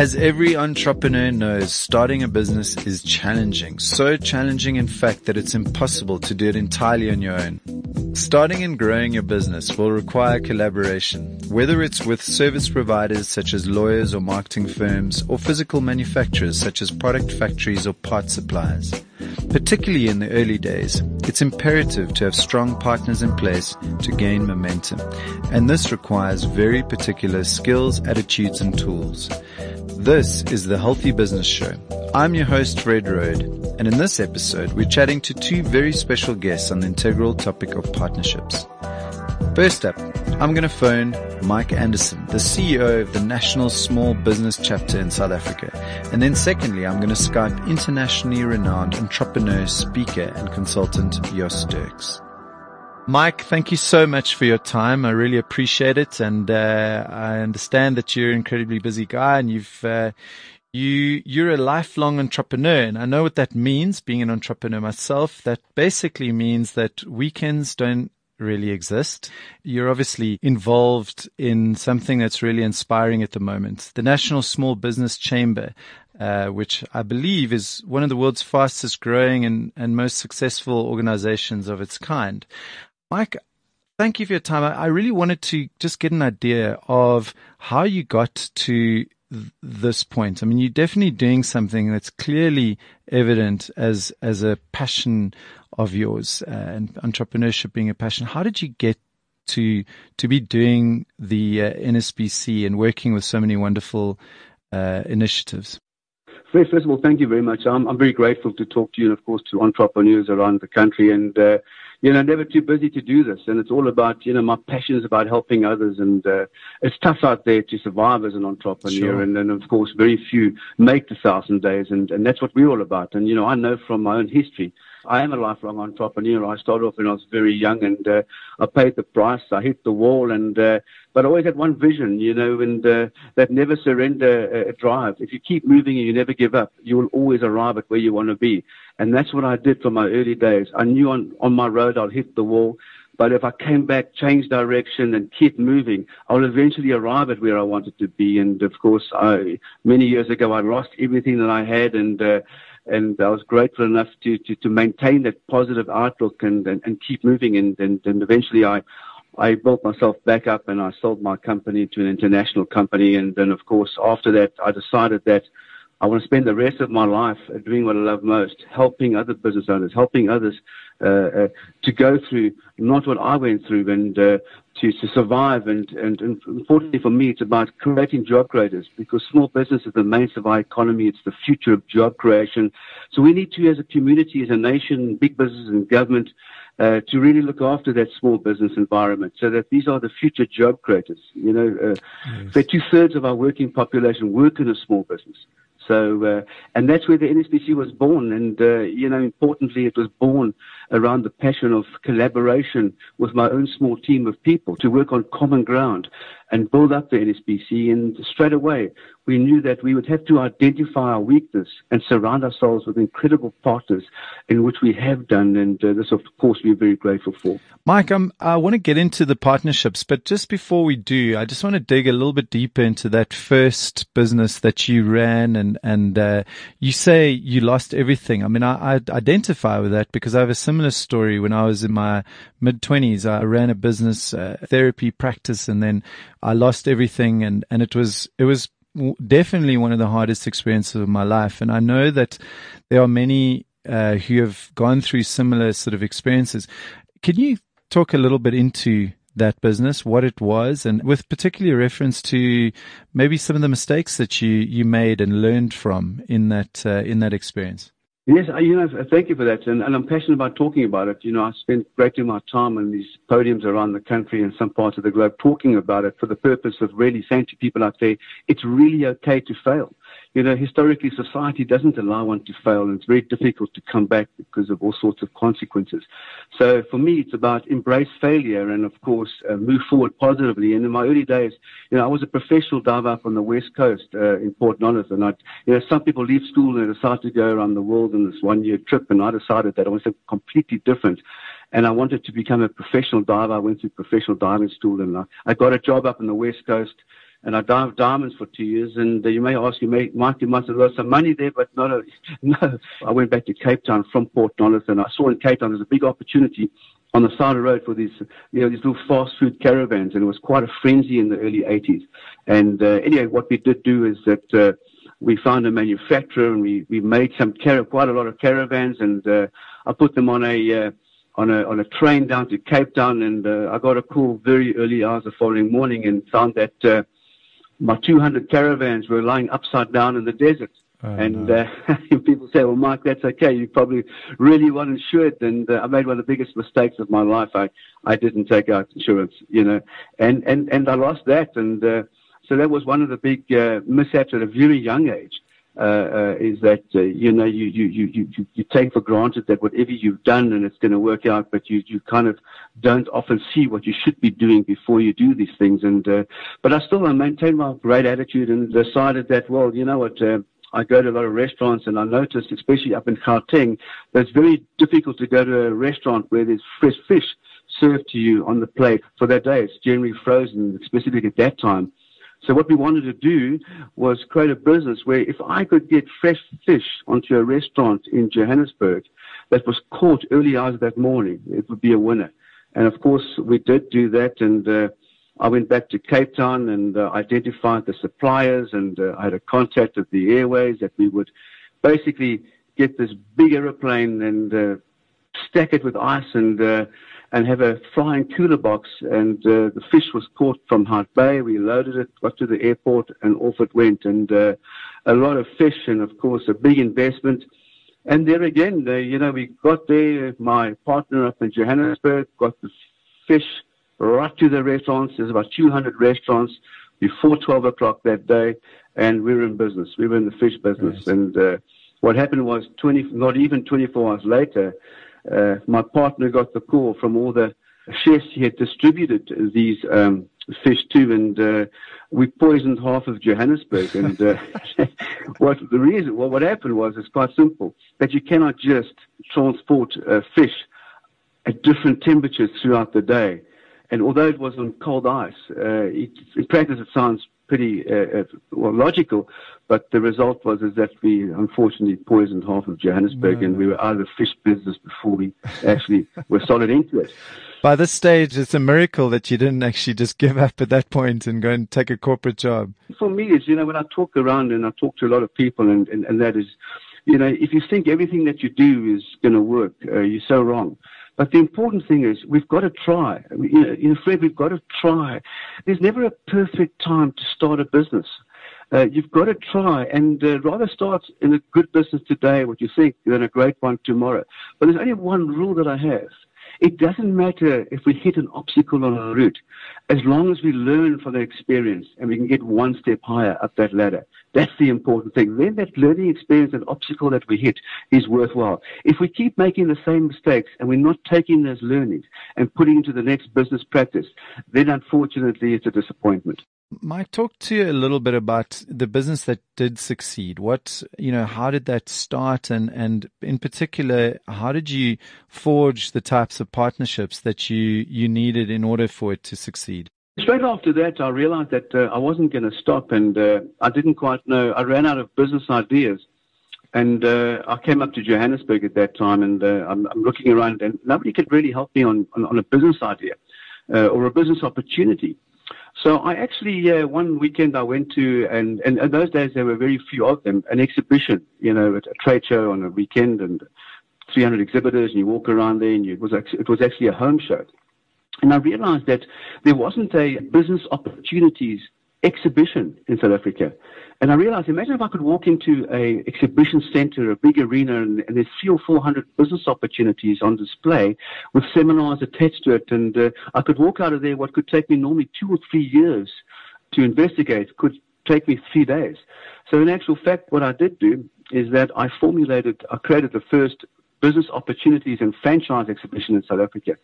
As every entrepreneur knows, starting a business is challenging. So challenging, in fact, that it's impossible to do it entirely on your own. Starting and growing your business will require collaboration, whether it's with service providers such as lawyers or marketing firms, or physical manufacturers such as product factories or part suppliers. Particularly in the early days, it's imperative to have strong partners in place to gain momentum. And this requires very particular skills, attitudes, and tools. This is the Healthy Business Show. I'm your host, Fred Roed, and in this episode, we're chatting to two very special guests on the integral topic of partnerships. First up, I'm going to phone Mike Anderson, the CEO of the National Small Business Chamber in South Africa. And then secondly, I'm going to Skype internationally renowned entrepreneur, speaker, and consultant Jos Dirkx. Mike, thank you so much for your time. I really appreciate it. And, uh, I understand that you're an incredibly busy guy and you've, uh, you, you're a lifelong entrepreneur. And I know what that means, being an entrepreneur myself. That basically means that weekends don't really exist. You're obviously involved in something that's really inspiring at the moment. The National Small Business Chamber, uh, which I believe is one of the world's fastest growing and, and most successful organizations of its kind. Mike, thank you for your time. I really wanted to just get an idea of how you got to this point. I mean, you're definitely doing something that's clearly evident as as a passion of yours uh, and entrepreneurship being a passion. How did you get to to be doing the uh, NSBC and working with so many wonderful uh, initiatives? First, first of all, thank you very much. I'm, I'm very grateful to talk to you and, of course, to entrepreneurs around the country. And, uh, you know, never too busy to do this. And it's all about, you know, my passion is about helping others. And uh, it's tough out there to survive as an entrepreneur. Sure. And then, of course, very few make the thousand days. And, and that's what we're all about. And, you know, I know from my own history I am a lifelong entrepreneur. I started off when I was very young, and uh, I paid the price. I hit the wall, and uh, but I always had one vision, you know, and uh, that never surrender uh, drive. If you keep moving and you never give up, you will always arrive at where you want to be. And that's what I did from my early days. I knew on on my road I'd hit the wall. But if I came back, changed direction, and kept moving, I'll eventually arrive at where I wanted to be. And of course, I, many years ago, I lost everything that I had, and uh, and I was grateful enough to, to, to maintain that positive outlook and, and, and keep moving. And, and, and eventually I, I built myself back up and I sold my company to an international company. And then, of course, after that, I decided that I want to spend the rest of my life doing what I love most, helping other business owners, helping others uh, uh, to go through not what I went through and uh, to, to survive. And, and, and unfortunately for me, it's about creating job creators because small business is the mainstay of our economy. It's the future of job creation. So we need to, as a community, as a nation, big business and government, uh, to really look after that small business environment so that these are the future job creators. You know, uh, yes. two thirds of our working population work in a small business. So, uh, and that's where the NSBC was born. And, uh, you know, importantly, it was born around the passion of collaboration with my own small team of people to work on common ground and build up the NSBC. And straight away, we knew that we would have to identify our weakness and surround ourselves with incredible partners in which we have done. And uh, this, of course, we're very grateful for. Mike, um, I want to get into the partnerships, but just before we do, I just want to dig a little bit deeper into that first business that you ran. And, and uh, you say you lost everything. I mean, I, I identify with that because I have a similar story. When I was in my mid 20s, I ran a business, uh, therapy practice, and then I lost everything. And, and it was, it was definitely one of the hardest experiences of my life. And I know that there are many uh, who have gone through similar sort of experiences. Can you talk a little bit into that business, what it was, and with particular reference to maybe some of the mistakes that you, you made and learned from in that uh, in that experience? Yes, you know, thank you for that, and, and I'm passionate about talking about it. You know, I spent great deal of my time on these podiums around the country and some parts of the globe talking about it for the purpose of really saying to people out there, it's really okay to fail you know, historically society doesn't allow one to fail and it's very difficult to come back because of all sorts of consequences. So for me, it's about embrace failure and of course uh, move forward positively. And in my early days, you know, I was a professional diver up on the west coast uh, in Port Nolloth and I, you know, some people leave school and they decide to go around the world in this one year trip and I decided that I was completely different and I wanted to become a professional diver. I went to professional diving school and I, I got a job up on the west coast and I dived diamonds for two years. And you may ask, you may, Mike, you must have lost some money there, but not a, no. I went back to Cape Town from Port Nolloth, and I saw in Cape Town there's a big opportunity on the side of the road for these, you know, these little fast food caravans, and it was quite a frenzy in the early 80s. And uh, anyway, what we did do is that uh, we found a manufacturer, and we we made some car- quite a lot of caravans, and uh, I put them on a uh, on a on a train down to Cape Town, and uh, I got a call very early hours the following morning, and found that uh, my 200 caravans were lying upside down in the desert. Oh, and no. uh, people say, "Well, Mike, that's okay. You probably really want insured." And uh, I made one of the biggest mistakes of my life. I I didn't take out insurance, you know, and and and I lost that. And uh, so that was one of the big uh, mishaps at a very young age. Uh, uh, is that uh, you know you, you you you you take for granted that whatever you've done and it's going to work out, but you you kind of don't often see what you should be doing before you do these things. And uh, but I still I maintained my great attitude and decided that well you know what. Uh, I go to a lot of restaurants and I noticed, especially up in Gauteng, that it's very difficult to go to a restaurant where there's fresh fish served to you on the plate for that day. It's generally frozen, specifically at that time. So what we wanted to do was create a business where if I could get fresh fish onto a restaurant in Johannesburg that was caught early hours that morning, it would be a winner. And of course, we did do that. And uh, I went back to Cape Town and uh, identified the suppliers, and uh, I had a contact at the airways that we would basically get this big aeroplane and uh, stack it with ice and uh, and have a flying cooler box. And uh, the fish was caught from Hout Bay. We loaded it, got to the airport, and off it went. And uh, a lot of fish, and of course, a big investment. And there again, uh, you know, we got there. My partner up in Johannesburg got the fish right to the restaurants. There's about 200 restaurants before 12 o'clock that day, and we were in business. We were in the fish business. Yes. And uh, what happened was 20, not even 24 hours later, uh, my partner got the call from all the chefs he had distributed these um, fish to, and uh, we poisoned half of Johannesburg. And uh, what the reason? Well, what happened was it's quite simple that you cannot just transport uh, fish at different temperatures throughout the day. And although it was on cold ice, uh, it, in practice it sounds pretty uh, uh, well logical, but the result was is that we unfortunately poisoned half of Johannesburg, no. and we were out of the fish business before we actually were solid into it. By this stage, it's a miracle that you didn't actually just give up at that point and go and take a corporate job. For me, is you know when I talk around and I talk to a lot of people, and and, and that is, you know, if you think everything that you do is going to work, uh, you're so wrong. But the important thing is we've got to try. You know, you know, Fred, we've got to try. There's never a perfect time to start a business. Uh, you've got to try and uh, rather start in a good business today, what you think, than a great one tomorrow. But there's only one rule that I have. It doesn't matter if we hit an obstacle on our route, as long as we learn from the experience and we can get one step higher up that ladder. That's the important thing. Then that learning experience and obstacle that we hit is worthwhile. If we keep making the same mistakes and we're not taking those learnings and putting into the next business practice, then unfortunately it's a disappointment. Mike, talk to you a little bit about the business that did succeed. What, you know, how did that start? And, and in particular, how did you forge the types of partnerships that you, you needed in order for it to succeed? Straight after that, I realized that uh, I wasn't going to stop and uh, I didn't quite know. I ran out of business ideas. And uh, I came up to Johannesburg at that time and uh, I'm, I'm, looking around and nobody could really help me on, on, on a business idea uh, or a business opportunity. So I actually, uh, one weekend I went to, and, and in those days there were very few of them, an exhibition, you know, a trade show on a weekend and 300 exhibitors and you walk around there and you, it was actually, it was actually a home show. And I realized that there wasn't a business opportunities exhibition in South Africa. And I realized, imagine if I could walk into a exhibition center, a big arena, and, and there's three or four hundred business opportunities on display with seminars attached to it. And uh, I could walk out of there what could take me normally two or three years to investigate could take me three days. So in actual fact, what I did do is that I formulated, I created the first business opportunities and franchise exhibition in South Africa.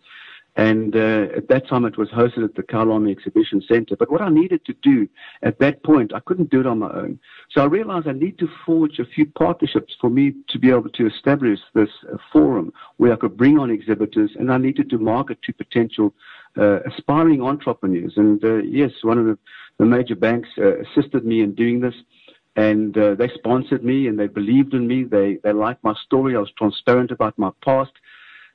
And uh, at that time, it was hosted at the Kyalami Exhibition Center. But what I needed to do at that point, I couldn't do it on my own. So I realized I need to forge a few partnerships for me to be able to establish this uh, forum where I could bring on exhibitors, and I needed to market to potential uh, aspiring entrepreneurs. And uh, yes, one of the, the major banks uh, assisted me in doing this. And uh, they sponsored me and they believed in me. They, they liked my story. I was transparent about my past.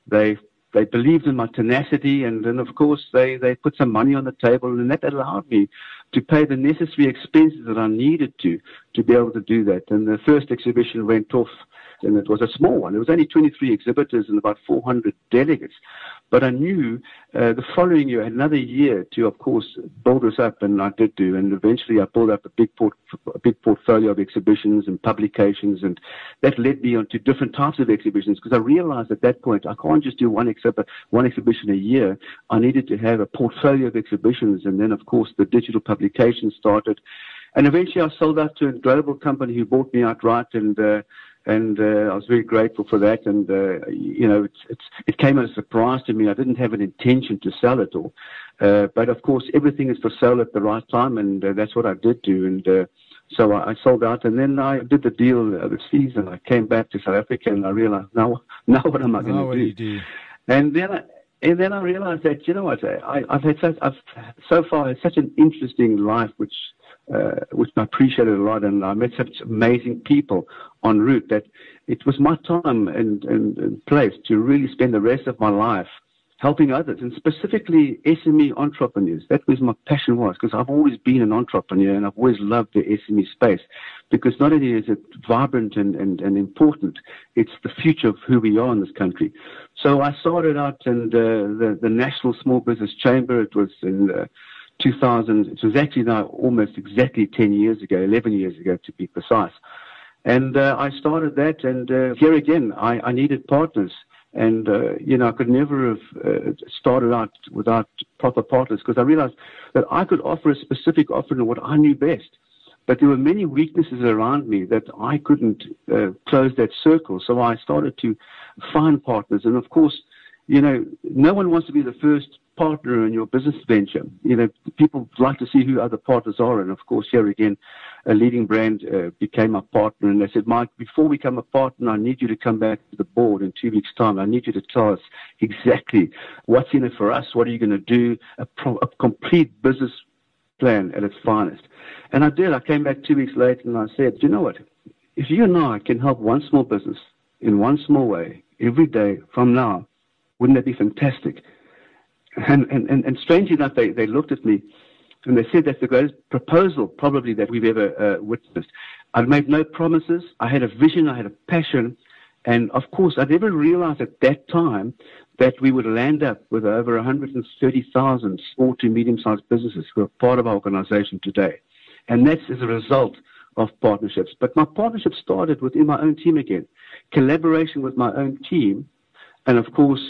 They they believed in my tenacity and then of course they, they put some money on the table and that allowed me to pay the necessary expenses that I needed to to be able to do that. And the first exhibition went off and it was a small one. There was only 23 exhibitors and about 400 delegates. But I knew uh, the following year, another year to, of course, build this up, and I did do. And eventually, I built up a big, port- a big portfolio of exhibitions and publications, and that led me on to different types of exhibitions because I realized at that point I can't just do one one exhibition a year. I needed to have a portfolio of exhibitions, and then, of course, the digital publication started. And eventually, I sold out to a global company who bought me outright, and uh, and uh, I was very grateful for that. And uh, you know, it's, it's, it came as a surprise to me. I didn't have an intention to sell it all, uh, but of course, everything is for sale at the right time, and uh, that's what I did do. And uh, so I, I sold out, and then I did the deal overseas, and I came back to South Africa, and I realized now, now what am I going to do? do? And then I, and then I realized that you know what I, I've had such, I've so far had such an interesting life, which uh, which I appreciated a lot, and I met such amazing people en route that it was my time and, and, and place to really spend the rest of my life helping others, and specifically SME entrepreneurs. That was my passion was because I've always been an entrepreneur and I've always loved the SME space because not only is it vibrant and, and, and important, it's the future of who we are in this country. So I started out in the, the, the National Small Business Chamber. It was in uh, 2000, it was actually now almost exactly 10 years ago, 11 years ago to be precise. And uh, I started that, and uh, here again, I, I needed partners. And, uh, you know, I could never have uh, started out without proper partners because I realized that I could offer a specific offering of what I knew best. But there were many weaknesses around me that I couldn't uh, close that circle. So I started to find partners. And of course, you know, no one wants to be the first partner in your business venture. You know, people like to see who other partners are. And of course, here again, a leading brand uh, became a partner. And they said, Mike, before we become a partner, I need you to come back to the board in two weeks' time. I need you to tell us exactly what's in it for us. What are you going to do? A, pro- a complete business plan at its finest. And I did. I came back two weeks later and I said, you know what? If you and I can help one small business in one small way every day from now, wouldn't that be fantastic? And, and, and, strangely enough, they, they looked at me and they said that's the greatest proposal probably that we've ever uh, witnessed. I'd made no promises. I had a vision. I had a passion. And of course, I never realized at that time that we would land up with over 130,000 small to medium sized businesses who are part of our organization today. And that's as a result of partnerships. But my partnership started within my own team again, collaboration with my own team, and of course,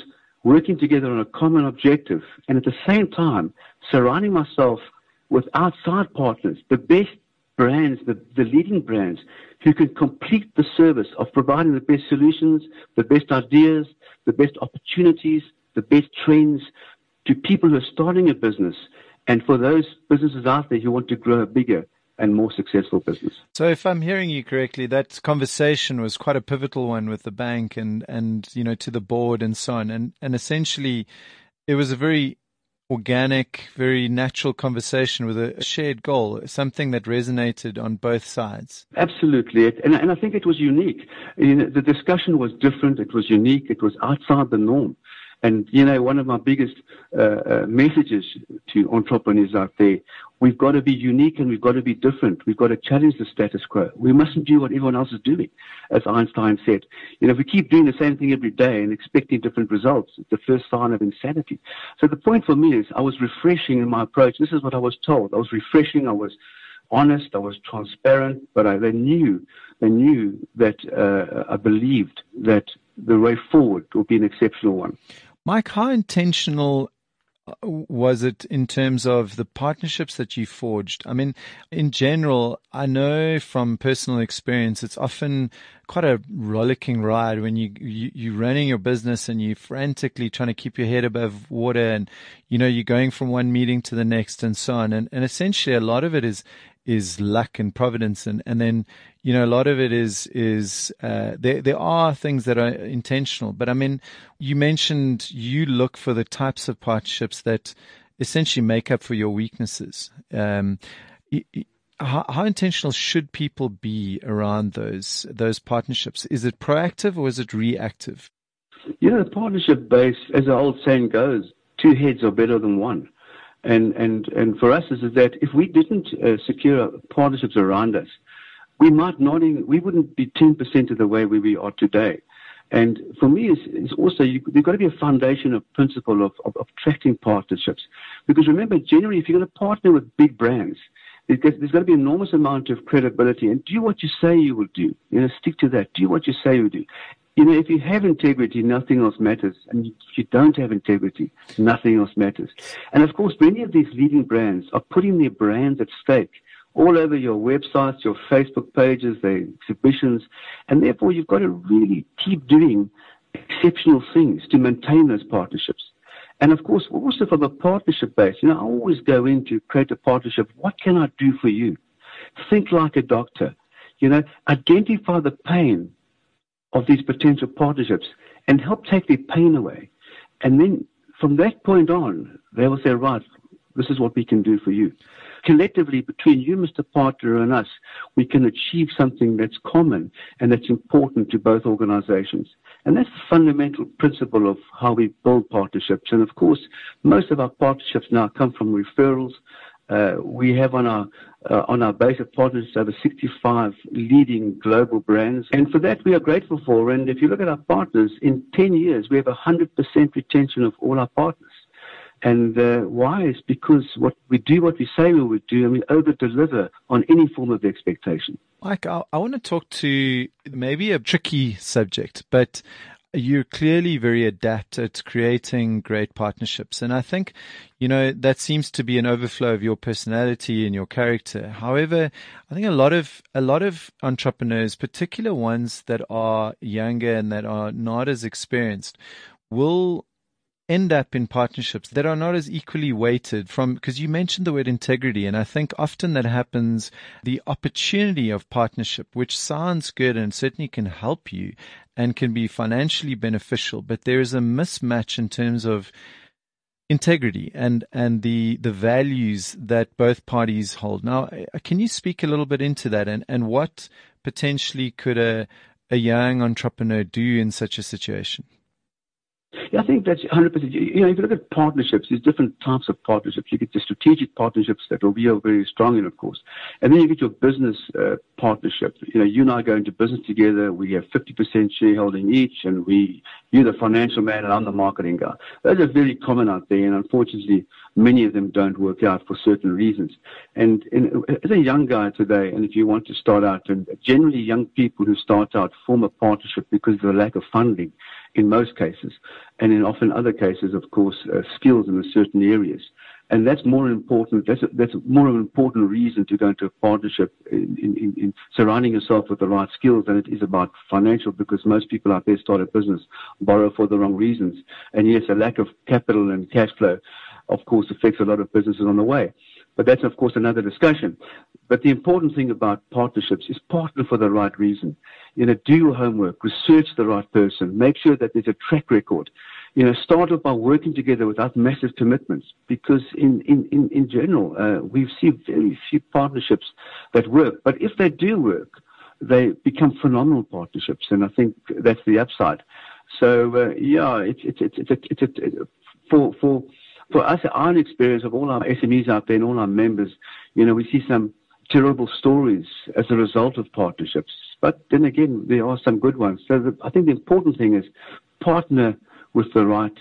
working together on a common objective, and at the same time, surrounding myself with outside partners, the best brands, the, the leading brands, who can complete the service of providing the best solutions, the best ideas, the best opportunities, the best trends to people who are starting a business, and for those businesses out there who want to grow bigger and more successful business. So, if I'm hearing you correctly, that conversation was quite a pivotal one with the bank and and you know to the board and so on, and and essentially, it was a very organic, very natural conversation with a shared goal, something that resonated on both sides. Absolutely. And, and I think it was unique. You know, the discussion was different. It was unique. It was outside the norm. And, you know, one of my biggest uh, uh, messages to entrepreneurs out there, we've got to be unique and we've got to be different. We've got to challenge the status quo. We mustn't do what everyone else is doing, as Einstein said. You know, if we keep doing the same thing every day and expecting different results, it's the first sign of insanity. So the point for me is I was refreshing in my approach. This is what I was told. I was refreshing. I was honest. I was transparent, but I, they knew, they knew that uh, I believed that the way forward would be an exceptional one. Mike, how intentional uh, was it in terms of the partnerships that you forged? I mean, in general, I know from personal experience, it's often quite a rollicking ride when you, you you're running your business and you're frantically trying to keep your head above water, and you know you're going from one meeting to the next and so on. And and essentially, a lot of it is is luck and providence, and and then you know a lot of it is is uh, there there are things that are intentional. But I mean, you mentioned you look for the types of partnerships that essentially make up for your weaknesses. Um, how, how, intentional should people be around those those partnerships? Is it proactive or is it reactive? You know, the partnership base, as the old saying goes, two heads are better than one. And and and for us is that if we didn't uh, secure partnerships around us, we might not even, we wouldn't be 10% of the way where we are today. And for me, it's, it's also, you, have got to be a foundation of principle of, of, of attracting partnerships. Because remember, generally, if you're going to partner with big brands, there's got to be an enormous amount of credibility and do what you say you will do. You know, stick to that. Do what you say you do. You know, if you have integrity, nothing else matters. And if you don't have integrity, nothing else matters. And of course, many of these leading brands are putting their brands at stake all over your websites, your Facebook pages, their exhibitions, and therefore you've got to really keep doing exceptional things to maintain those partnerships. And of course, also from a partnership base, you know, I always go in to create a partnership. What can I do for you? Think like a doctor. You know, identify the pain of these potential partnerships and help take their pain away. And then from that point on, they will say, right, this is what we can do for you collectively between you, Mr. Partner, and us, we can achieve something that's common and that's important to both organizations. And that's the fundamental principle of how we build partnerships. And of course, most of our partnerships now come from referrals. Uh, we have on our uh, on our base of partners over 65 leading global brands, and for that we are grateful for. And if you look at our partners, in 10 years we have 100% retention of all our partners. And uh, why is because what we do, what we say we would do, and we over deliver on any form of expectation. Mike, I, I want to talk to maybe a tricky subject, but you're clearly very adept at creating great partnerships. And I think, you know, that seems to be an overflow of your personality and your character. However, I think a lot of, a lot of entrepreneurs, particular ones that are younger and that are not as experienced, will end up in partnerships that are not as equally weighted from, because you mentioned the word integrity. And I think often that happens, the opportunity of partnership, which sounds good and certainly can help you and can be financially beneficial, but there is a mismatch in terms of integrity and and the the values that both parties hold. Now, uh, can you speak a little bit into that and and what potentially could a a young entrepreneur do in such a situation? Yeah, I think that's 100%. You know, if you look at partnerships, there's different types of partnerships. You get the strategic partnerships that will be very strong in, of course. And then you get your business uh, partnership. You know, you and I go into business together. We have 50% shareholding each, and we, you're the financial man and I'm the marketing guy. Those are very common out there, and unfortunately, many of them don't work out for certain reasons. And, as a young guy today, and if you want to start out, and generally young people who start out form a partnership because of the lack of funding in most cases, and in often other cases, of course, uh, skills in certain areas. And that's more important. That's a, that's more of an important reason to go into a partnership in, in, in surrounding yourself with the right skills than it is about financial. Because most people out there start a business, borrow for the wrong reasons, and yes, a lack of capital and cash flow, of course, affects a lot of businesses on the way. But that's, of course, another discussion. But the important thing about partnerships is partner for the right reason. You know, do your homework, research the right person, make sure that there's a track record. You know, start off by working together without massive commitments because in, in, in, in general, uh, we've seen very few partnerships that work. But if they do work, they become phenomenal partnerships. And I think that's the upside. So, uh, yeah, it's, it's, it's, it's, it's, it's, it's for, for, for us, our experience of all our SMEs out there and all our members, you know, we see some terrible stories as a result of partnerships. But then again, there are some good ones. So the, I think the important thing is partner with the right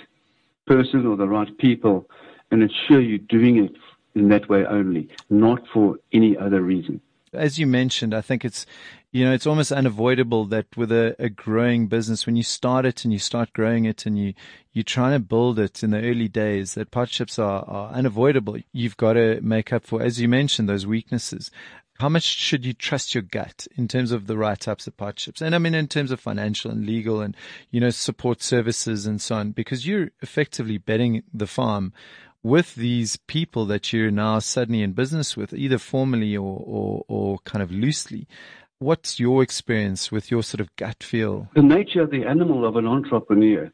person or the right people and ensure you're doing it in that way only, not for any other reason as you mentioned, I think it's, you know, it's almost unavoidable that with a, a, growing business, when you start it and you start growing it and you, you're trying to build it in the early days, that partnerships are, are unavoidable. You've got to make up for, as you mentioned, those weaknesses. How much should you trust your gut in terms of the right types of partnerships? And I mean, in terms of financial and legal and, you know, support services and so on, because you're effectively betting the farm with these people that you're now suddenly in business with, either formally or, or, or kind of loosely. What's your experience with your sort of gut feel? The nature of the animal of an entrepreneur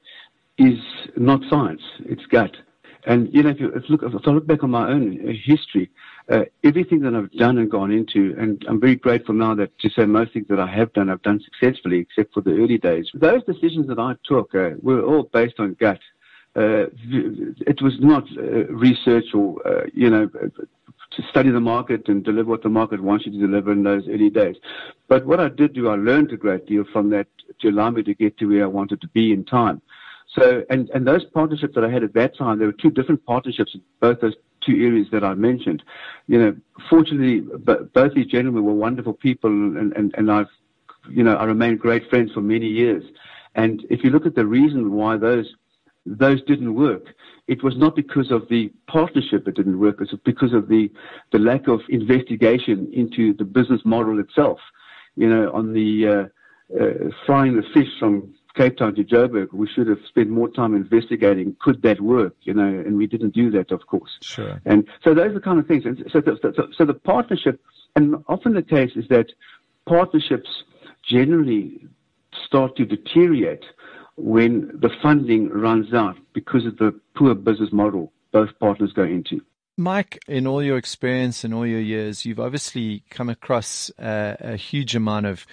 is not science, it's gut. And, you know, if, you, if, look, if I look back on my own history, uh, everything that I've done and gone into, and I'm very grateful now that to say most things that I have done, I've done successfully, except for the early days. Those decisions that I took uh, were all based on gut. Uh, it was not uh, research or, uh, you know, to study the market and deliver what the market wants you to deliver in those early days. But what I did do, I learned a great deal from that to allow me to get to where I wanted to be in time. So, and, and those partnerships that I had at that time, there were two different partnerships in both those two areas that I mentioned. You know, fortunately, both these gentlemen were wonderful people and, and, and I've, you know, I remained great friends for many years. And if you look at the reason why those, those didn't work, it was not because of the partnership that didn't work, it was because of the, the lack of investigation into the business model itself. You know, on the, uh, uh, frying the fish from Cape Town to Joburg, we should have spent more time investigating could that work, you know, and we didn't do that, of course. Sure. And so those are the kind of things. And so, the, so, so the partnership, and often the case is that partnerships generally start to deteriorate when the funding runs out because of the poor business model both partners go into. Mike, in all your experience and all your years, you've obviously come across uh, a huge amount of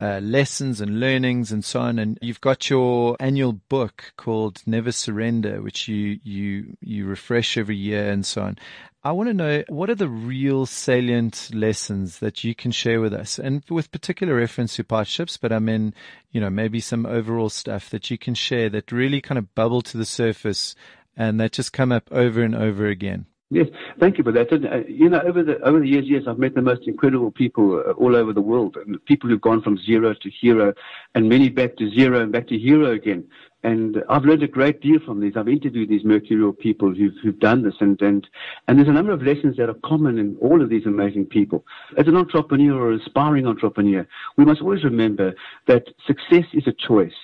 uh, lessons and learnings and so on. And you've got your annual book called Never Surrender, which you, you, you refresh every year and so on. I want to know what are the real salient lessons that you can share with us and with particular reference to partnerships, but I mean, you know, maybe some overall stuff that you can share that really kind of bubble to the surface and that just come up over and over again. Yes, thank you for that. And, uh, you know, over the over the years, yes, I've met the most incredible people uh, all over the world, and people who've gone from zero to hero, and many back to zero and back to hero again. And I've learned a great deal from these. I've interviewed these mercurial people who've who've done this, and and and there's a number of lessons that are common in all of these amazing people. As an entrepreneur or aspiring entrepreneur, we must always remember that success is a choice.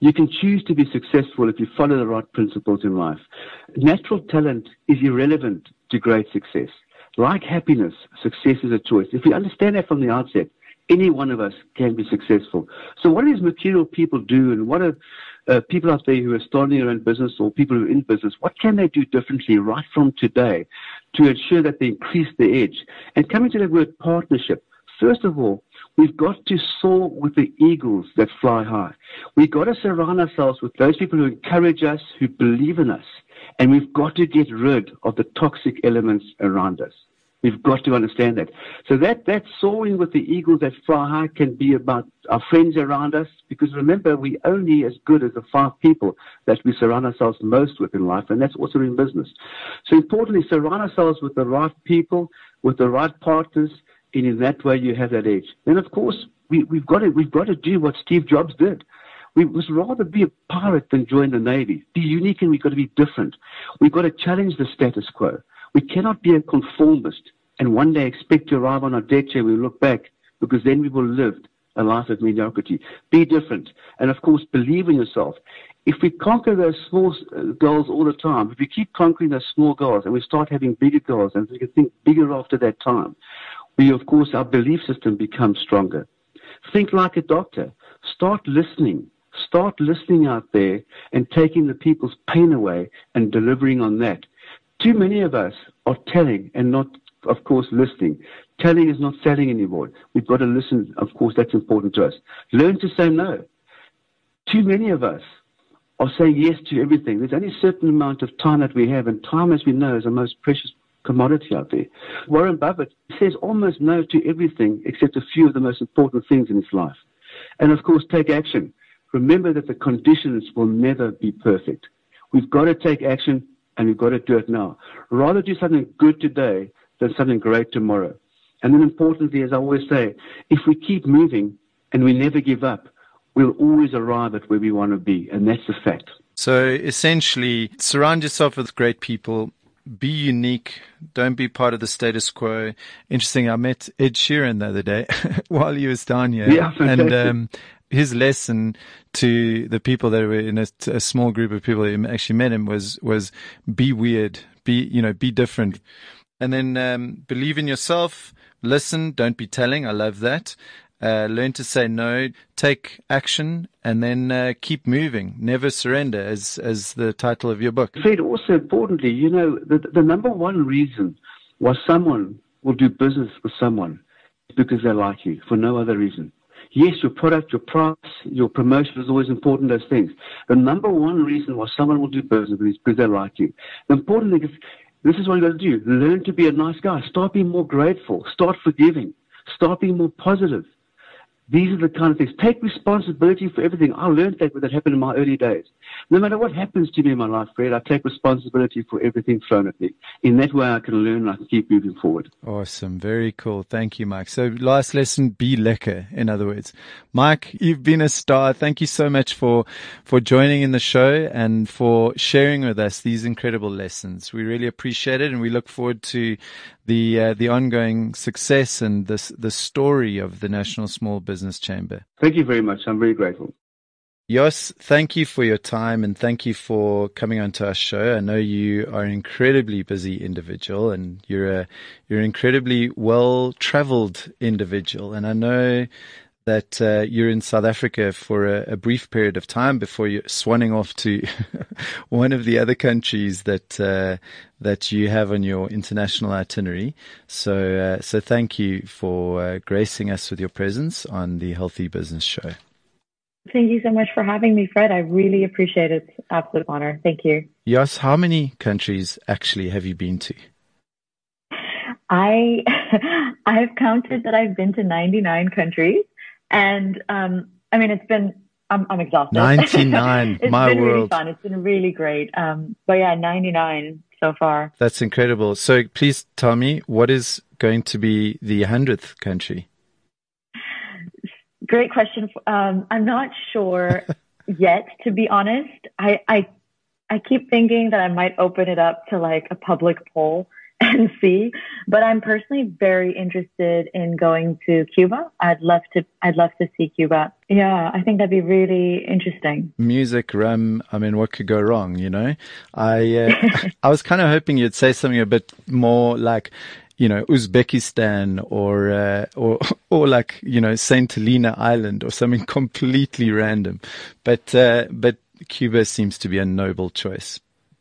You can choose to be successful if you follow the right principles in life. Natural talent is irrelevant to great success. Like happiness, success is a choice. If we understand that from the outset, any one of us can be successful. So what do these material people do and what are uh, people out there who are starting their own business or people who are in business, what can they do differently right from today to ensure that they increase the edge? And coming to the word partnership, first of all, We've got to soar with the eagles that fly high. We've got to surround ourselves with those people who encourage us, who believe in us. And we've got to get rid of the toxic elements around us. We've got to understand that. So that, that soaring with the eagles that fly high can be about our friends around us, because remember, we're only as good as the five people that we surround ourselves most with in life, and that's also in business. So importantly, surround ourselves with the right people, with the right partners, and in that way you have that edge. Then of course we, we've got to we've got to do what Steve Jobs did. We must rather be a pirate than join the navy. Be unique and we've got to be different. We've got to challenge the status quo. We cannot be a conformist and one day expect to arrive on our deck chair. We look back because then we will live a life of mediocrity. Be different, and of course, believe in yourself. If we conquer those small uh, goals all the time, if we keep conquering those small goals and we start having bigger goals and we can think bigger after that time, we, of course, our belief system becomes stronger. Think like a doctor. Start listening. Start listening out there and taking the people's pain away and delivering on that. Too many of us are telling and not, of course, listening. Telling is not selling anymore. We've got to listen. Of course, that's important to us. Learn to say no. Too many of us are saying yes to everything. There's only a certain amount of time that we have, and time, as we know, is the most precious commodity out there. Warren Buffett says almost no to everything except a few of the most important things in his life. And of course, take action. Remember that the conditions will never be perfect. We've got to take action and we've got to do it now. Rather do something good today than something great tomorrow. And then importantly, as I always say, if we keep moving and we never give up, we'll always arrive at where we want to be. And that's the fact. So essentially, surround yourself with great people be unique. Don't be part of the status quo. Interesting. I met Ed Sheeran the other day while he was down here. Yeah, and um, his lesson to the people that were in a, a, small group of people who actually met him was was be weird, be, you know, be different. And then um, believe in yourself, listen, don't be telling. I love that. Uh, learn to say no, take action, and then uh, keep moving. Never surrender, as as the title of your book. Fred, also importantly, you know, the, the number one reason why someone will do business with someone is because they like you, for no other reason. Yes, your product, your price, your promotion is always important, those things. The number one reason why someone will do business with you is because they like you. The important thing is, this is what you've got to do. Learn to be a nice guy. Start being more grateful. Start forgiving. Start being more positive. These are the kind of things. Take responsibility for everything. I learned that when that happened in my early days. No matter what happens to me in my life, Fred, I take responsibility for everything thrown at me. In that way, I can learn and I can keep moving forward. Awesome. Very cool. Thank you, Mike. So last lesson, be lekker, in other words. Mike, you've been a star. Thank you so much for, for joining in the show and for sharing with us these incredible lessons. We really appreciate it and we look forward to the uh, the ongoing success and the the story of the National Small Business Chamber. Thank you very much. I'm very grateful. Jos, thank you for your time and thank you for coming onto our show. I know you are an incredibly busy individual and you're a you're an incredibly well traveled individual, and I know that uh, you're in South Africa for a, a, brief period of time before you're swanning off to one of the other countries that uh, that you have on your international itinerary. So, uh, so thank you for uh, gracing us with your presence on the Healthy Business Show. Thank you so much for having me, Fred. I really appreciate it. Absolute honor. Thank you. Yes. How many countries actually have you been to? I I've counted that I've been to 99 countries. And um, I mean, it's been I'm, I'm exhausted. 99, it's my been world. Really fun. It's been really great. Um, but yeah, 99 so far. That's incredible. So please tell me, what is going to be the hundredth country? Great question. Um, I'm not sure yet, to be honest. I, I I keep thinking that I might open it up to like a public poll and see. But I'm personally very interested in going to Cuba. I'd love to. I'd love to see Cuba. Yeah, I think that'd be really interesting. Music, rum. I mean, what could go wrong? You know, I uh, I was kind of hoping you'd say something a bit more like. You know, Uzbekistan or uh, or or like you know Saint Helena Island or something completely random, but uh, but Cuba seems to be a noble choice.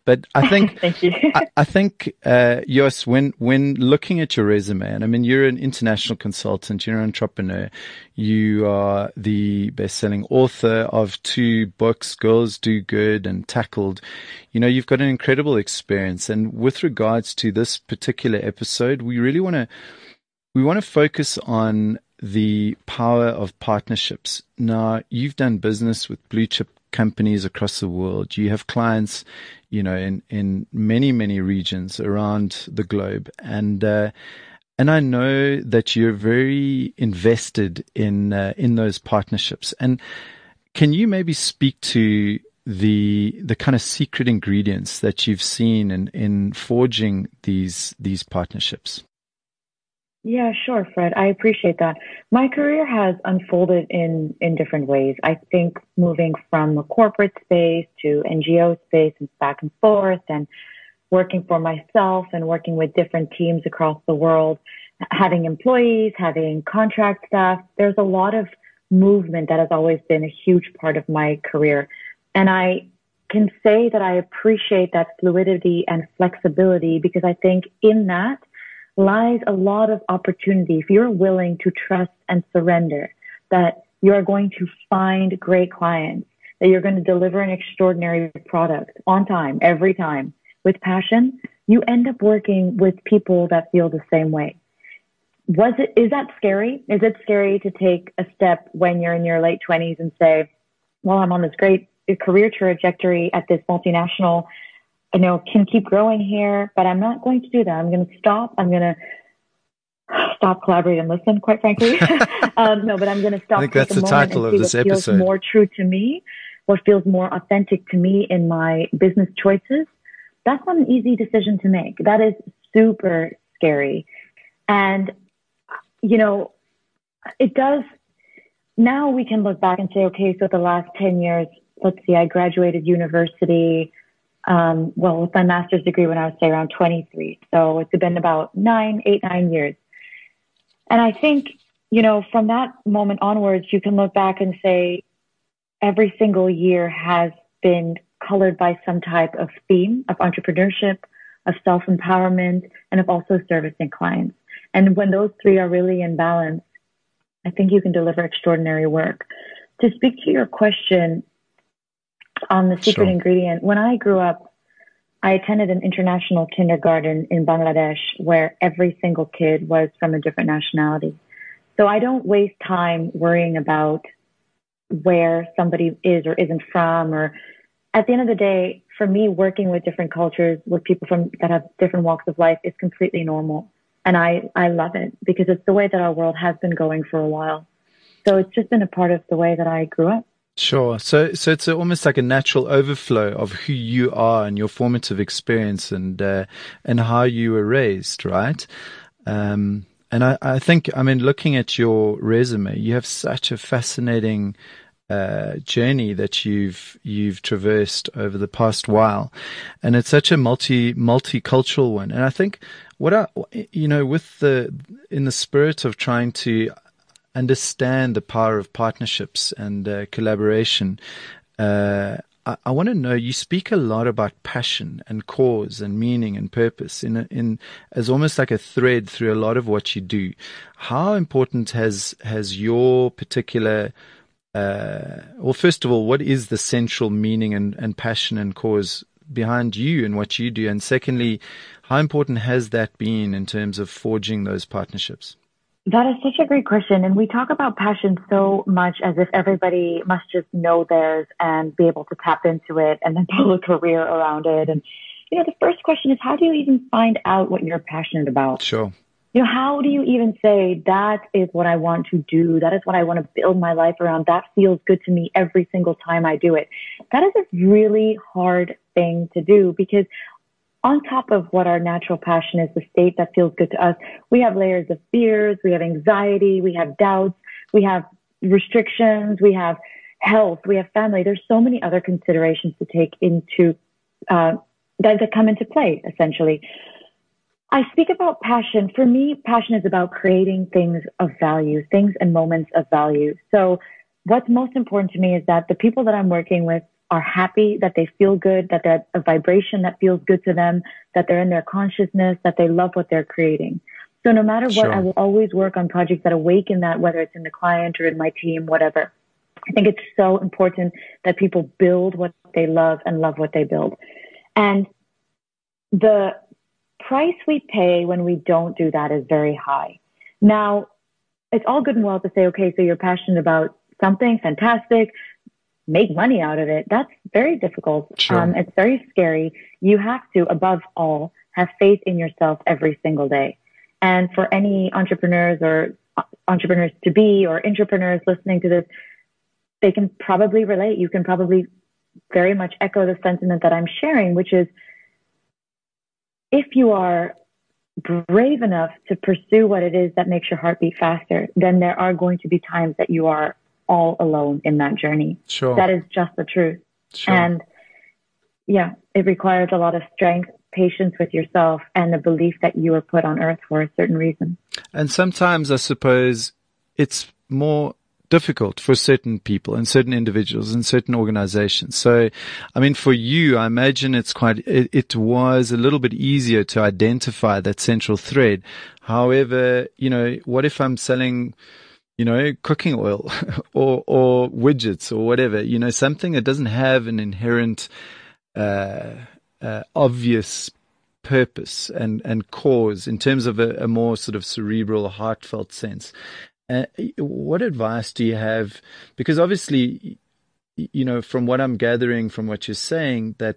But I think, thank I, I, think, uh, Jos, when, when looking at your resume, and I mean, you're an international consultant, you're an entrepreneur, you are the best-selling author of two books, Girls Do Good and Tackled. You know, you've got an incredible experience. And with regards to this particular episode, we really want to, we want to focus on the power of partnerships. Now, you've done business with blue chip companies across the world. You have clients you know, in, in many, many regions around the globe. And, uh, and I know that you're very invested in, uh, in those partnerships. And can you maybe speak to the, the kind of secret ingredients that you've seen in, in forging these, these partnerships? Yeah, sure, Fred. I appreciate that. My career has unfolded in, in different ways. I think moving from a corporate space to NGO space and back and forth and working for myself and working with different teams across the world, having employees, having contract staff. There's a lot of movement that has always been a huge part of my career. And I can say that I appreciate that fluidity and flexibility because I think in that, lies a lot of opportunity if you're willing to trust and surrender that you're going to find great clients, that you're going to deliver an extraordinary product on time, every time with passion, you end up working with people that feel the same way. Was it, is that scary? Is it scary to take a step when you're in your late twenties and say, well, I'm on this great career trajectory at this multinational you know, can keep growing here, but I'm not going to do that. I'm going to stop. I'm going to stop, collaborate, and listen. Quite frankly, um, no, but I'm going to stop. I think that's the title of this episode. Feels More true to me, what feels more authentic to me in my business choices. That's not an easy decision to make. That is super scary, and you know, it does. Now we can look back and say, okay, so the last ten years. Let's see, I graduated university Um, well, with my master's degree when I was say around 23. So it's been about nine, eight, nine years. And I think, you know, from that moment onwards, you can look back and say every single year has been colored by some type of theme of entrepreneurship, of self empowerment, and of also servicing clients. And when those three are really in balance, I think you can deliver extraordinary work. To speak to your question on the secret sure. ingredient, when I grew up, I attended an international kindergarten in Bangladesh where every single kid was from a different nationality. So I don't waste time worrying about where somebody is or isn't from or at the end of the day, for me, working with different cultures, with people from that have different walks of life is completely normal. And I, I love it because it's the way that our world has been going for a while. So it's just been a part of the way that I grew up. Sure. So, so it's a, almost like a natural overflow of who you are and your formative experience and uh, and how you were raised, right? Um, and I, I think, I mean, looking at your resume, you have such a fascinating uh, journey that you've you've traversed over the past while, and it's such a multi multicultural one. And I think what I, you know, with the in the spirit of trying to understand the power of partnerships and uh, collaboration. Uh, I, want to know. You speak a lot about passion and cause and meaning and purpose in in as almost like a thread through a lot of what you do. How important has has your particular uh, well, first of all, what is the central meaning and, and passion and cause behind you and what you do? And secondly, how important has that been in terms of forging those partnerships? That is such a great question. And we talk about passion so much as if everybody must just know theirs and be able to tap into it and then build a career around it. And, you know, the first question is how do you even find out what you're passionate about? Sure you know, how do you even say that is what I want to do? That is what I want to build my life around. That feels good to me every single time I do it. That is a really hard thing to do because on top of what our natural passion is, the state that feels good to us, we have layers of fears, we have anxiety, we have doubts, we have restrictions, we have health, we have family. There's so many other considerations to take into, uh, that, that come into play essentially. I speak about passion. For me, passion is about creating things of value, things and moments of value. So what's most important to me is that the people that I'm working with are happy, that they feel good, that they're a vibration that feels good to them, that they're in their consciousness, that they love what they're creating. So no matter what, sure. I will always work on projects that awaken that, whether it's in the client or in my team, whatever. I think it's so important that people build what they love and love what they build. And the price we pay when we don't do that is very high. Now, it's all good and well to say, okay, so you're passionate about something fantastic, make money out of it. That's very difficult. Sure. Um, it's very scary. You have to, above all, have faith in yourself every single day. And for any entrepreneurs or entrepreneurs to be or entrepreneurs listening to this, they can probably relate. You can probably very much echo the sentiment that I'm sharing, which is if you are brave enough to pursue what it is that makes your heart beat faster, then there are going to be times that you are all alone in that journey. Sure. That is just the truth. Sure. And yeah, it requires a lot of strength, patience with yourself, and the belief that you were put on earth for a certain reason. And sometimes I suppose it's more difficult for certain people and certain individuals and certain organizations. So, I mean, for you, I imagine it's quite, it, it, was a little bit easier to identify that central thread. However, you know, what if I'm selling, you know, cooking oil or, or widgets or whatever, you know, something that doesn't have an inherent, uh, uh, obvious purpose and, and cause in terms of a, a, more sort of cerebral, heartfelt sense. Uh, what advice do you have? Because obviously, you know, from what I'm gathering from what you're saying, that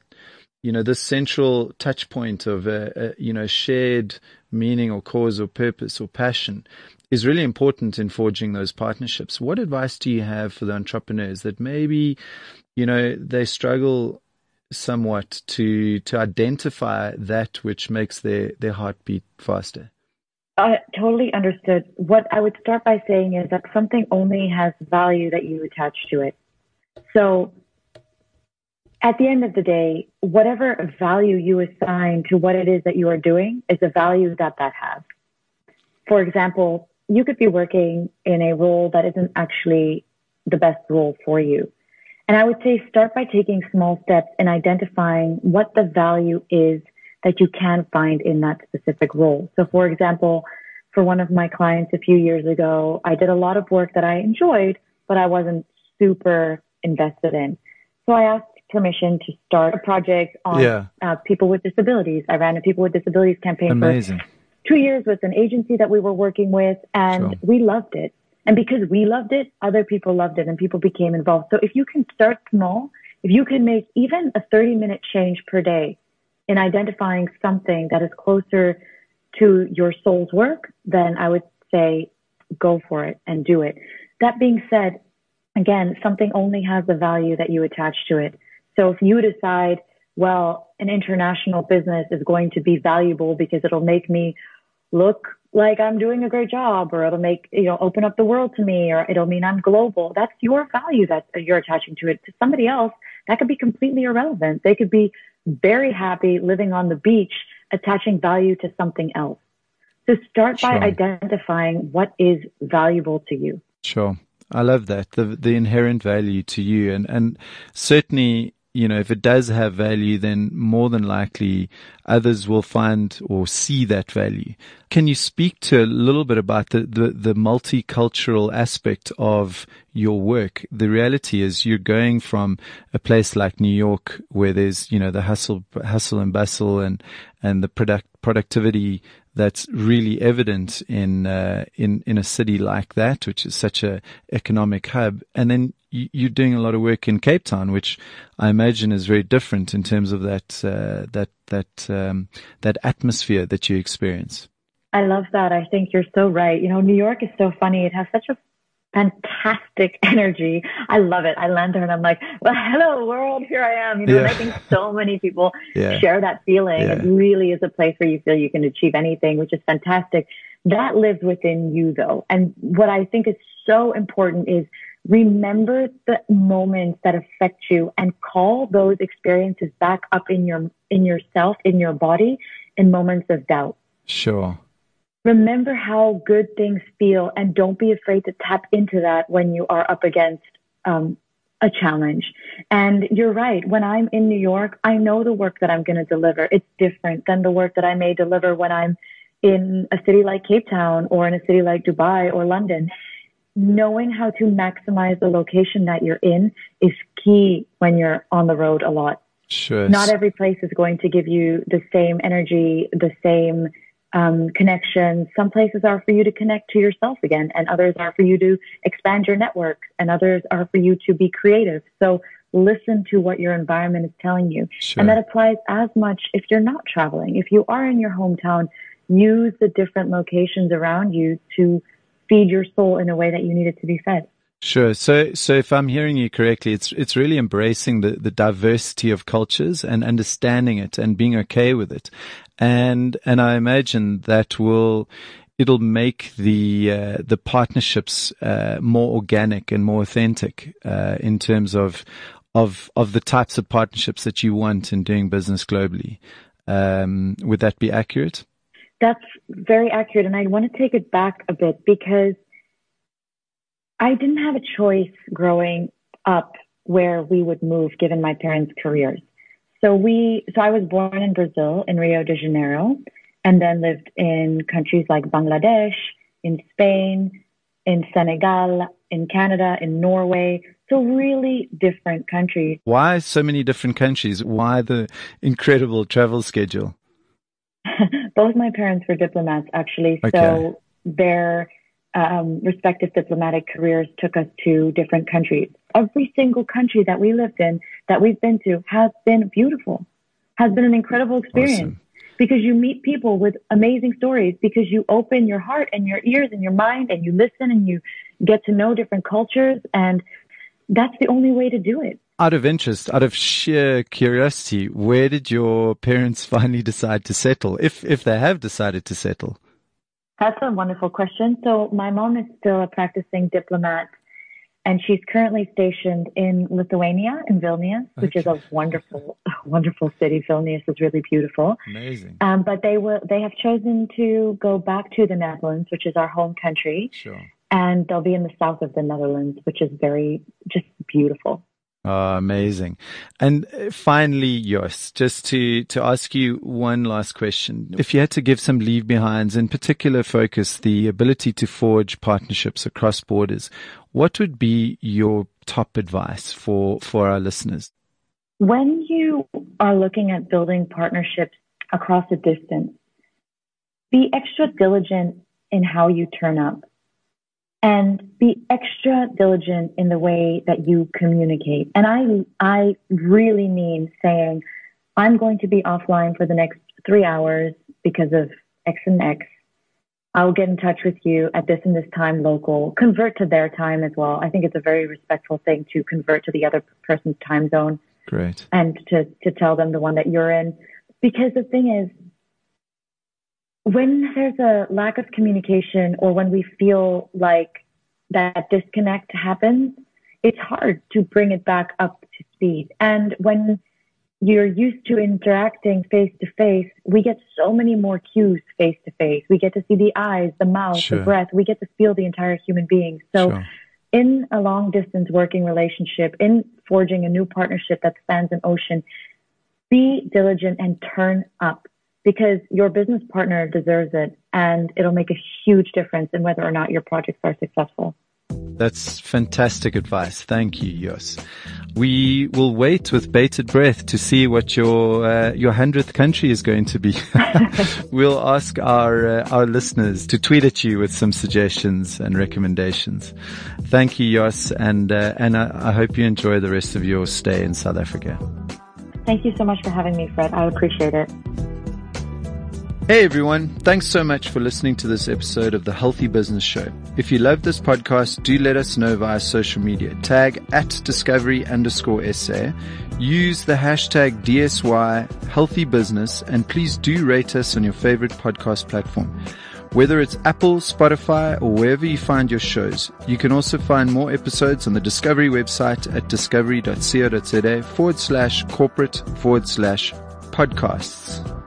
you know this central touch point of a, a you know shared meaning or cause or purpose or passion is really important in forging those partnerships. What advice do you have for the entrepreneurs that maybe, you know, they struggle somewhat to to identify that which makes their their heart beat faster? I totally understood. What I would start by saying is that something only has value that you attach to it. So at the end of the day, whatever value you assign to what it is that you are doing is a value that that has. For example, you could be working in a role that isn't actually the best role for you. And I would say start by taking small steps and identifying what the value is that you can find in that specific role. So for example, for one of my clients a few years ago, I did a lot of work that I enjoyed, but I wasn't super invested in. So I asked permission to start a project on yeah. uh, people with disabilities. I ran a people with disabilities campaign Amazing. for two years with an agency that we were working with, and sure. we loved it. And because we loved it, other people loved it, and people became involved. So if you can start small, if you can make even a 30 minute change per day in identifying something that is closer to your soul's work, then I would say go for it and do it. That being said, again, something only has the value that you attach to it. So if you decide, well, an international business is going to be valuable because it'll make me look like I'm doing a great job or it'll make, you know, open up the world to me or it'll mean I'm global. That's your value that you're attaching to it. To somebody else, that could be completely irrelevant. They could be very happy living on the beach, attaching value to something else. So start sure. by identifying what is valuable to you. Sure. I love that. The the inherent value to you and, and certainly you know, if it does have value, then more than likely others will find or see that value. Can you speak to a little bit about the, the, the, multicultural aspect of your work? The reality is you're going from a place like New York where there's, you know, the hustle, hustle and bustle and, and the product, productivity that's really evident in uh, in in a city like that, which is such a economic hub. And then you're doing a lot of work in Cape Town, which I imagine is very different in terms of that uh, that that um, that atmosphere that you experience. I love that. I think you're so right. You know, New York is so funny. It has such a fantastic energy. I love it. I land there and I'm like, well, hello world, here I am. You know, yeah. and I think so many people yeah. share that feeling. Yeah. It really is a place where you feel you can achieve anything, which is fantastic. That lives within you though. And what I think is so important is remember the moments that affect you and call those experiences back up in your, in yourself, in your body in moments of doubt. Sure remember how good things feel and don't be afraid to tap into that when you are up against um, a challenge. And you're right. When I'm in New York, I know the work that I'm going to deliver. It's different than the work that I may deliver when I'm in a city like Cape Town or in a city like Dubai or London. Knowing how to maximize the location that you're in is key when you're on the road a lot. Sure. Not every place is going to give you the same energy, the same um, connections. Some places are for you to connect to yourself again, and others are for you to expand your network, and others are for you to be creative. So listen to what your environment is telling you. Sure. And that applies as much if you're not traveling. If you are in your hometown, use the different locations around you to feed your soul in a way that you need it to be fed. Sure. So, so if I'm hearing you correctly, it's it's really embracing the, the diversity of cultures and understanding it and being okay with it, and and I imagine that will it'll make the uh, the partnerships uh, more organic and more authentic uh, in terms of of of the types of partnerships that you want in doing business globally. Um, would that be accurate? That's very accurate, and I want to take it back a bit because I didn't have a choice growing up where we would move given my parents' careers. So we, so I was born in Brazil in Rio de Janeiro and then lived in countries like Bangladesh, in Spain, in Senegal, in Canada, in Norway. So really different countries. Why so many different countries? Why the incredible travel schedule? Both my parents were diplomats actually. Okay. So they're um, respective diplomatic careers took us to different countries. Every single country that we lived in, that we've been to, has been beautiful, has been an incredible experience. Awesome. Because you meet people with amazing stories, because you open your heart and your ears and your mind and you listen and you get to know different cultures. And that's the only way to do it. Out of interest, out of sheer curiosity, where did your parents finally decide to settle, if, if they have decided to settle? That's a wonderful question. So my mom is still a practicing diplomat and she's currently stationed in Lithuania, in Vilnius, which okay. is a wonderful, wonderful city. Vilnius is really beautiful. Amazing. Um, but they will, they have chosen to go back to the Netherlands, which is our home country. Sure. And they'll be in the south of the Netherlands, which is very, just beautiful. Oh, amazing. And uh, finally, Jos, just to, to ask you one last question. If you had to give some leave behinds, in particular focus the ability to forge partnerships across borders, what would be your top advice for, for our listeners? When you are looking at building partnerships across a distance, be extra diligent in how you turn up and be extra diligent in the way that you communicate. And I, I really mean saying, I'm going to be offline for the next three hours because of X and X. I'll get in touch with you at this and this time local. Convert to their time as well. I think it's a very respectful thing to convert to the other person's time zone. Great. And to, to tell them the one that you're in. Because the thing is, when there's a lack of communication or when we feel like that disconnect happens, it's hard to bring it back up to speed. And when you're used to interacting face to face, we get so many more cues face to face. We get to see the eyes, the mouth, sure. the breath. We get to feel the entire human being. So sure. in a long distance working relationship, in forging a new partnership that spans an ocean, be diligent and turn up because your business partner deserves it and it'll make a huge difference in whether or not your projects are successful. That's fantastic advice. Thank you, Jos. We will wait with bated breath to see what your uh, your hundredth country is going to be. we'll ask our uh, our listeners to tweet at you with some suggestions and recommendations. Thank you, Jos, and uh, and I, I hope you enjoy the rest of your stay in South Africa. Thank you so much for having me, Fred. I appreciate it. Hey everyone, thanks so much for listening to this episode of the Healthy Business Show. If you love this podcast, do let us know via social media. Tag at discovery underscore SA. Use the hashtag DSY Healthy Business and please do rate us on your favorite podcast platform. Whether it's Apple, Spotify, or wherever you find your shows, you can also find more episodes on the Discovery website at discovery.co.za forward slash corporate forward slash podcasts.